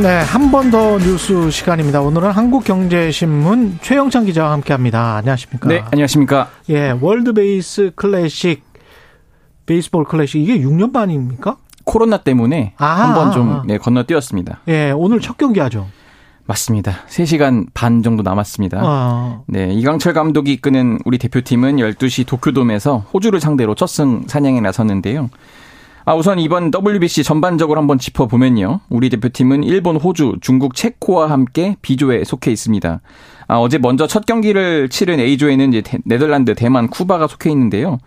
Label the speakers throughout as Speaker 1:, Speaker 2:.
Speaker 1: 네, 한 번 더 뉴스 시간입니다. 오늘은 한국경제신문 최영창 기자와 함께합니다. 안녕하십니까?
Speaker 2: 네, 안녕하십니까?
Speaker 1: 예, 월드 베이스 클래식 베이스볼 클래식 이게 6년 만입니까?
Speaker 2: 코로나 때문에
Speaker 1: 아,
Speaker 2: 한번 좀
Speaker 1: 아.
Speaker 2: 네, 건너뛰었습니다.
Speaker 1: 예, 오늘 첫 경기 하죠.
Speaker 2: 맞습니다. 3시간 반 정도 남았습니다.
Speaker 1: 어,
Speaker 2: 네, 이강철 감독이 이끄는 우리 대표팀은 12시 도쿄돔에서 호주를 상대로 첫 승 사냥에 나섰는데요. 아, 우선 이번 WBC 전반적으로 한번 짚어보면요. 우리 대표팀은 일본, 호주, 중국, 체코와 함께 B조에 속해 있습니다. 아, 어제 먼저 첫 경기를 치른 A조에는 이제 데- 네덜란드, 대만, 쿠바가 속해 있는데요.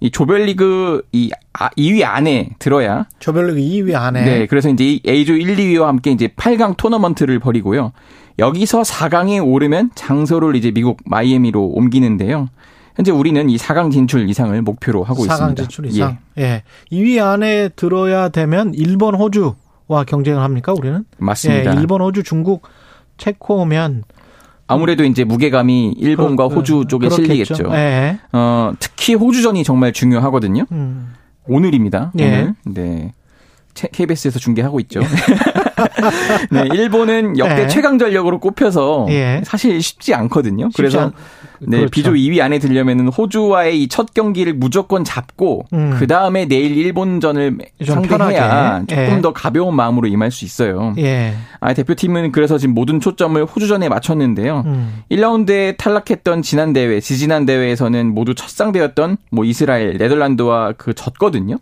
Speaker 2: 이 조별리그 이 아, 2위 안에 들어야
Speaker 1: 조별리그 2위 안에
Speaker 2: 네. 그래서 이제 이 A조 1, 2위와 함께 이제 8강 토너먼트를 벌이고요. 여기서 4강에 오르면 장소를 이제 미국 마이애미로 옮기는데요. 현재 우리는 이 4강 진출 이상을 목표로 하고
Speaker 1: 4강
Speaker 2: 있습니다.
Speaker 1: 진출 이상. 예. 2위 안에 들어야 되면 일본, 호주와 경쟁을 합니까, 우리는?
Speaker 2: 맞습니다.
Speaker 1: 예, 일본, 호주, 중국, 체코면
Speaker 2: 아무래도 이제 무게감이 일본과
Speaker 1: 그렇-
Speaker 2: 호주 쪽에
Speaker 1: 그렇겠죠.
Speaker 2: 실리겠죠.
Speaker 1: 예.
Speaker 2: 어, 특히 호주전이 정말 중요하거든요.
Speaker 1: 음.
Speaker 2: 오늘입니다.
Speaker 1: 예.
Speaker 2: 오늘. 네. 채- KBS에서 중계하고 있죠. 네, 일본은 역대
Speaker 1: 예.
Speaker 2: 최강 전력으로 꼽혀서
Speaker 1: 예.
Speaker 2: 사실 쉽지 않거든요. 그래서
Speaker 1: 않-
Speaker 2: 네,
Speaker 1: 그렇죠.
Speaker 2: 비조 2위 안에 들려면은 호주와의 이 첫 경기를 무조건 잡고
Speaker 1: 음.
Speaker 2: 그 다음에 내일 일본전을
Speaker 1: 좀
Speaker 2: 상대해야. 조금
Speaker 1: 예.
Speaker 2: 더 가벼운 마음으로 임할 수 있어요.
Speaker 1: 예.
Speaker 2: 아, 대표팀은 그래서 지금 모든 초점을 호주전에 맞췄는데요.
Speaker 1: 음.
Speaker 2: 1라운드에 탈락했던 지난 대회, 지지난 대회에서는 모두 첫 상대였던 뭐 이스라엘, 네덜란드와 그 졌거든요.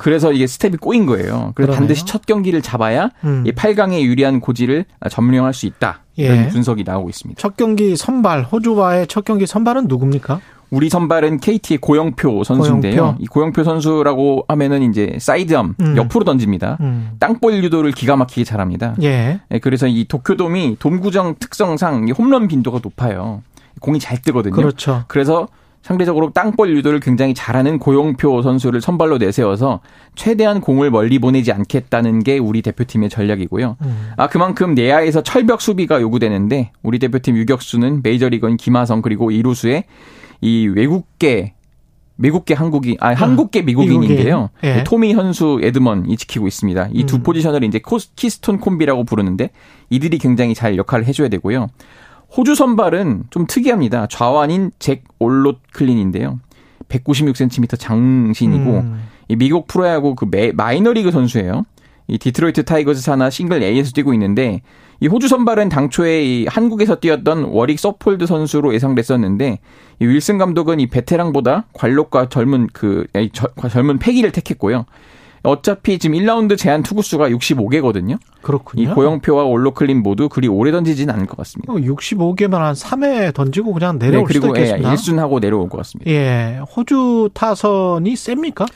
Speaker 2: 그래서 이게 스텝이 꼬인 거예요. 그래서
Speaker 1: 그러네요.
Speaker 2: 반드시 첫 경기를 잡아야
Speaker 1: 음.
Speaker 2: 이 8강에 유리한 고지를 점령할 수 있다. 이런
Speaker 1: 예.
Speaker 2: 분석이 나오고 있습니다.
Speaker 1: 첫 경기 선발 호주와의 첫 경기 선발은 누굽니까?
Speaker 2: 우리 선발은 KT의 고영표 선수인데요.
Speaker 1: 고영표.
Speaker 2: 이 고영표 선수라고 하면은 이제 사이드암
Speaker 1: 음.
Speaker 2: 옆으로 던집니다.
Speaker 1: 음.
Speaker 2: 땅볼 유도를 기가 막히게 잘합니다.
Speaker 1: 예.
Speaker 2: 예, 그래서 이 도쿄돔이 돔구정 특성상 이 홈런 빈도가 높아요. 공이 잘 뜨거든요.
Speaker 1: 그렇죠.
Speaker 2: 그래서 상대적으로 땅볼 유도를 굉장히 잘하는 고용표 선수를 선발로 내세워서 최대한 공을 멀리 보내지 않겠다는 게 우리 대표팀의 전략이고요.
Speaker 1: 음.
Speaker 2: 아 그만큼 내야에서 철벽 수비가 요구되는데 우리 대표팀 유격수는 메이저리거인 김하성 그리고 이루수의 이 외국계 외국계 한국인 아 한국계 미국인인데요.
Speaker 1: 미국인. 예.
Speaker 2: 토미 현수 에드먼이 지키고 있습니다. 이두
Speaker 1: 음.
Speaker 2: 포지션을 이제 코스- 키스톤 콤비라고 부르는데 이들이 굉장히 잘 역할을 해줘야 되고요. 호주 선발은 좀 특이합니다. 좌완인 잭 올로클린인데요. 196cm 장신이고
Speaker 1: 음.
Speaker 2: 이 미국 프로야구 그 매- 마이너리그 선수예요. 이 디트로이트 타이거즈 산하 싱글 A에서 뛰고 있는데 이 호주 선발은 당초에 이 한국에서 뛰었던 워릭 서폴드 선수로 예상됐었는데 이 윌슨 감독은 이 베테랑보다 관록과 젊은 그 아니, 저- 젊은 패기를 택했고요. 어차피 지금 1라운드 제한 투구수가 65개거든요.
Speaker 1: 그렇군요.
Speaker 2: 이 고영표와 올로클린 모두 그리 오래 던지진 않을 것 같습니다.
Speaker 1: 65개만 한 3회 던지고 그냥
Speaker 2: 네,
Speaker 1: 내려올 수도
Speaker 2: 그리고 예,
Speaker 1: 있겠습니다.
Speaker 2: 일순하고 내려올 것 같습니다.
Speaker 1: 예. 호주 타선이 셉니까?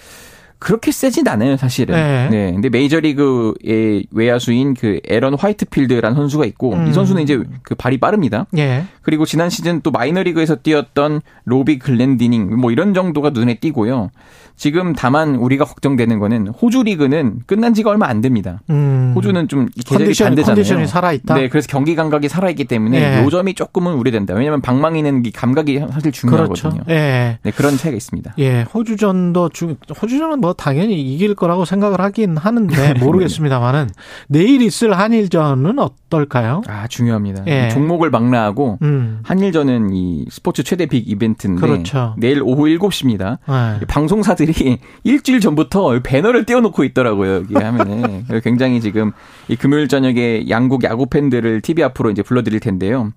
Speaker 2: 그렇게 세진 않아요, 사실은.
Speaker 1: 네.
Speaker 2: 네. 근데 메이저리그의 외야수인 그 에런 화이트필드라는 선수가 있고
Speaker 1: 음.
Speaker 2: 이 선수는 이제 그 발이 빠릅니다.
Speaker 1: 예.
Speaker 2: 그리고 지난 시즌 또 마이너리그에서 뛰었던 로비 글렌디닝 뭐 이런 정도가 눈에 띄고요. 지금 다만 우리가 걱정되는 거는 호주 리그는 끝난 지가 얼마 안 됩니다.
Speaker 1: 음.
Speaker 2: 호주는 좀 계절이
Speaker 1: 컨디션,
Speaker 2: 반대잖아요.
Speaker 1: 컨디션이 살아 있다.
Speaker 2: 네, 그래서 경기 감각이 살아 있기 때문에
Speaker 1: 예.
Speaker 2: 요 점이 조금은 우려된다. 왜냐하면 방망이는 이 감각이 사실 중요하거든요.
Speaker 1: 그렇죠. 예.
Speaker 2: 네, 그런 차이가 있습니다.
Speaker 1: 예, 호주전도 중 호주전은 뭐 당연히 이길 거라고 생각을 하긴 하는데 모르겠습니다만은 내일 있을 한일전은 어떨까요?
Speaker 2: 아, 중요합니다.
Speaker 1: 예.
Speaker 2: 종목을 망라하고
Speaker 1: 음.
Speaker 2: 한일전은 이 스포츠 최대 빅 이벤트인데
Speaker 1: 그렇죠.
Speaker 2: 내일 오후 7시입니다.
Speaker 1: 예.
Speaker 2: 방송사들이 일주일 전부터 배너를 띄워놓고 있더라고요. 여기 하면은 굉장히 지금 이 금요일 저녁에 양국 야구 팬들을 TV 앞으로 이제 불러드릴 텐데요.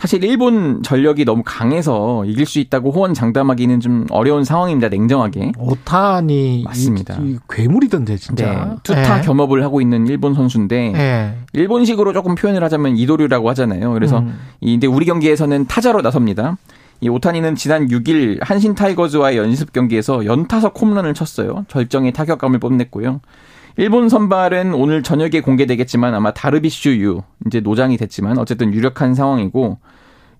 Speaker 2: 사실 일본 전력이 너무 강해서 이길 수 있다고 호언 장담하기는 좀 어려운 상황입니다. 냉정하게.
Speaker 1: 오타니
Speaker 2: 맞습니다.
Speaker 1: 이, 이 괴물이던데
Speaker 2: 네,
Speaker 1: 진짜.
Speaker 2: 투타
Speaker 1: 예.
Speaker 2: 겸업을 하고 있는 일본 선수인데
Speaker 1: 예.
Speaker 2: 일본식으로 조금 표현을 하자면 이도류라고 하잖아요. 그래서
Speaker 1: 음.
Speaker 2: 이 근데 우리 경기에서는 타자로 나섭니다. 이 오타니는 지난 6일 한신 타이거즈와의 연습 경기에서 연타석 홈런을 쳤어요. 절정의 타격감을 뽐냈고요. 일본 선발은 오늘 저녁에 공개되겠지만 아마 다르비슈 유 이제 노장이 됐지만 어쨌든 유력한 상황이고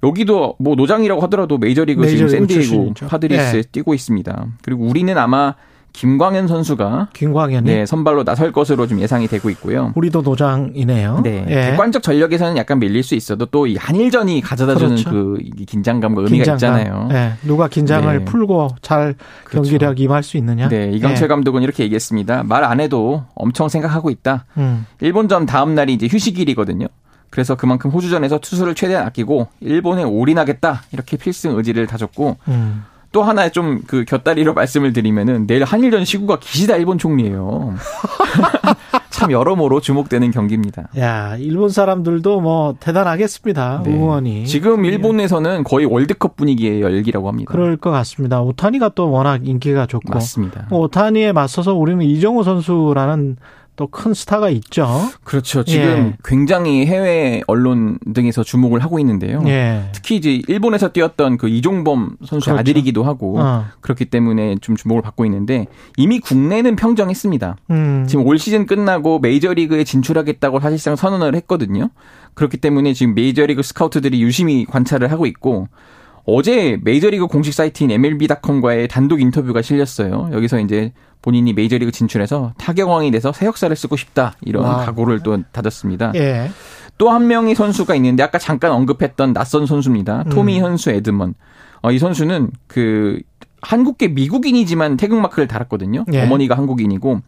Speaker 2: 여기도 뭐 노장이라고 하더라도 메이저리그 지금
Speaker 1: 메이저리그
Speaker 2: 샌디에고. 파드리스에
Speaker 1: 예.
Speaker 2: 뛰고 있습니다. 그리고 우리는 아마 김광현 선수가
Speaker 1: 김광현이
Speaker 2: 네, 선발로 나설 것으로 좀 예상이 되고 있고요.
Speaker 1: 우리도 노장이네요.
Speaker 2: 네. 예. 객관적 전력에서는 약간 밀릴 수 있어도 또 이 한일전이 가져다주는 그렇죠. 그 긴장감과 의미가 긴장감. 있잖아요.
Speaker 1: 네. 누가 긴장을 네. 풀고 잘 그렇죠. 경기력 임할 수 있느냐.
Speaker 2: 네. 이강철 예. 감독은 이렇게 얘기했습니다. 말 안 해도 엄청 생각하고 있다. 음. 일본전 다음 날이 이제 휴식일이거든요. 그래서 그만큼 호주전에서 투수를 최대한 아끼고 일본에 올인하겠다 이렇게 필승 의지를 다졌고 음. 또 하나 좀 그 곁다리로 말씀을 드리면은 내일 한일전 시구가 기시다 일본 총리예요. 참 여러모로 주목되는 경기입니다.
Speaker 1: 야, 일본 사람들도 뭐 대단하겠습니다. 네. 응원이.
Speaker 2: 지금 일본에서는 거의 월드컵 분위기의 열기라고 합니다.
Speaker 1: 그럴 것 같습니다. 오타니가 또 워낙 인기가 좋고.
Speaker 2: 맞습니다.
Speaker 1: 오타니에 맞서서 우리는 이정우 선수라는 또 큰 스타가 있죠.
Speaker 2: 그렇죠. 지금 예. 굉장히 해외 언론 등에서 주목을 하고 있는데요. 예. 특히 이제 일본에서 뛰었던 그 이종범 선수 그렇죠. 아들이기도 하고 어. 그렇기 때문에 좀 주목을 받고 있는데 이미 국내는 평정했습니다. 음. 지금 올 시즌 끝나고 메이저리그에 진출하겠다고 사실상 선언을 했거든요. 그렇기 때문에 지금 메이저리그 스카우트들이 유심히 관찰을 하고 있고 어제 메이저리그 공식 사이트인 MLB.com과의 단독 인터뷰가 실렸어요. 여기서 이제 본인이 메이저리그 진출해서 타격왕이 돼서 새 역사를 쓰고 싶다 이런 와. 각오를 또 다졌습니다. 예. 또한 명의 선수가 있는데 아까 잠깐 언급했던 낯선 선수입니다. 토미 음. 현수 에드먼. 어, 이 선수는 그 한국계 미국인이지만 태극마크를 달았거든요. 예. 어머니가 한국인이고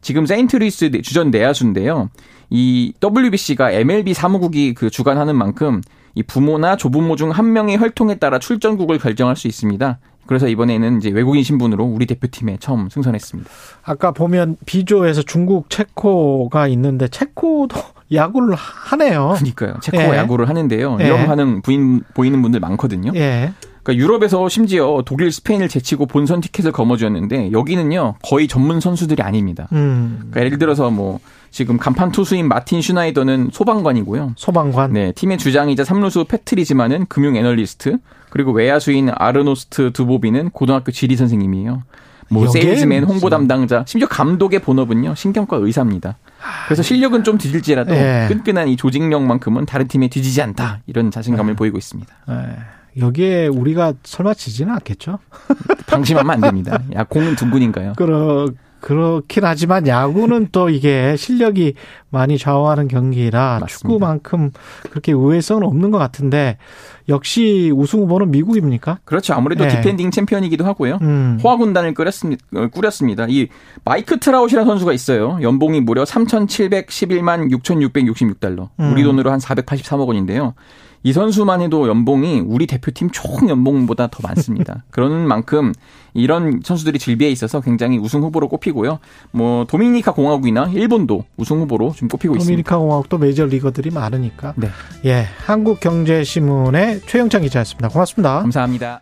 Speaker 2: 지금 세인트루이스 주전 내야수인데요. 이 WBC가 MLB 사무국이 그 주관하는 만큼 이 부모나 조부모 중 한 명의 혈통에 따라 출전국을 결정할 수 있습니다. 그래서 이번에는 이제 외국인 신분으로 우리 대표팀에 처음 승선했습니다.
Speaker 1: 아까 보면 비조에서 중국 체코가 있는데 체코도 야구를 하네요.
Speaker 2: 그러니까요. 체코 예. 야구를 하는데요. 예. 이런 반응 부인, 보이는 분들 많거든요. 예. 그러니까 유럽에서 심지어 독일, 스페인을 제치고 본선 티켓을 거머쥐었는데 여기는요 거의 전문 선수들이 아닙니다. 음. 그러니까 예를 들어서 뭐 지금 간판 투수인 마틴 슈나이더는 소방관이고요.
Speaker 1: 소방관.
Speaker 2: 네, 팀의 주장이자 삼루수 패트리지만은 금융 애널리스트. 그리고 외야수인 아르노스트 두보비는 고등학교 지리 선생님이에요. 뭐 세일즈맨, 홍보 담당자, 심지어 감독의 본업은요 신경과 의사입니다. 그래서 실력은 좀 뒤질지라도 예. 끈끈한 이 조직력만큼은 다른 팀에 뒤지지 않다 이런 자신감을 예. 보이고 있습니다.
Speaker 1: 예. 여기에 우리가 설마 지지는 않겠죠?
Speaker 2: 방심하면 안 됩니다. 야 공은 둥근인가요?
Speaker 1: 그러 그렇긴 하지만 야구는 또 이게 실력이 많이 좌우하는 경기라 맞습니다. 축구만큼 그렇게 의외성은 없는 것 같은데 역시 우승 후보는 미국입니까?
Speaker 2: 그렇죠. 아무래도 네. 디펜딩 챔피언이기도 하고요. 음. 호화 군단을 꾸렸습니다. 어, 꾸렸습니다. 이 마이크 트라웃이라는 선수가 있어요. 연봉이 무려 3,711만 6,666달러. 음. 우리 돈으로 한 483억 원인데요. 이 선수만 해도 연봉이 우리 대표팀 총 연봉보다 더 많습니다. 그런 만큼 이런 선수들이 즐비해 있어서 굉장히 우승 후보로 꼽히고요. 뭐 도미니카 공화국이나 일본도 우승 후보로 좀 꼽히고
Speaker 1: 도미니카
Speaker 2: 있습니다.
Speaker 1: 도미니카 공화국도 메이저 리거들이 많으니까. 네. 예, 한국경제신문의 최영창 기자였습니다. 고맙습니다.
Speaker 2: 감사합니다.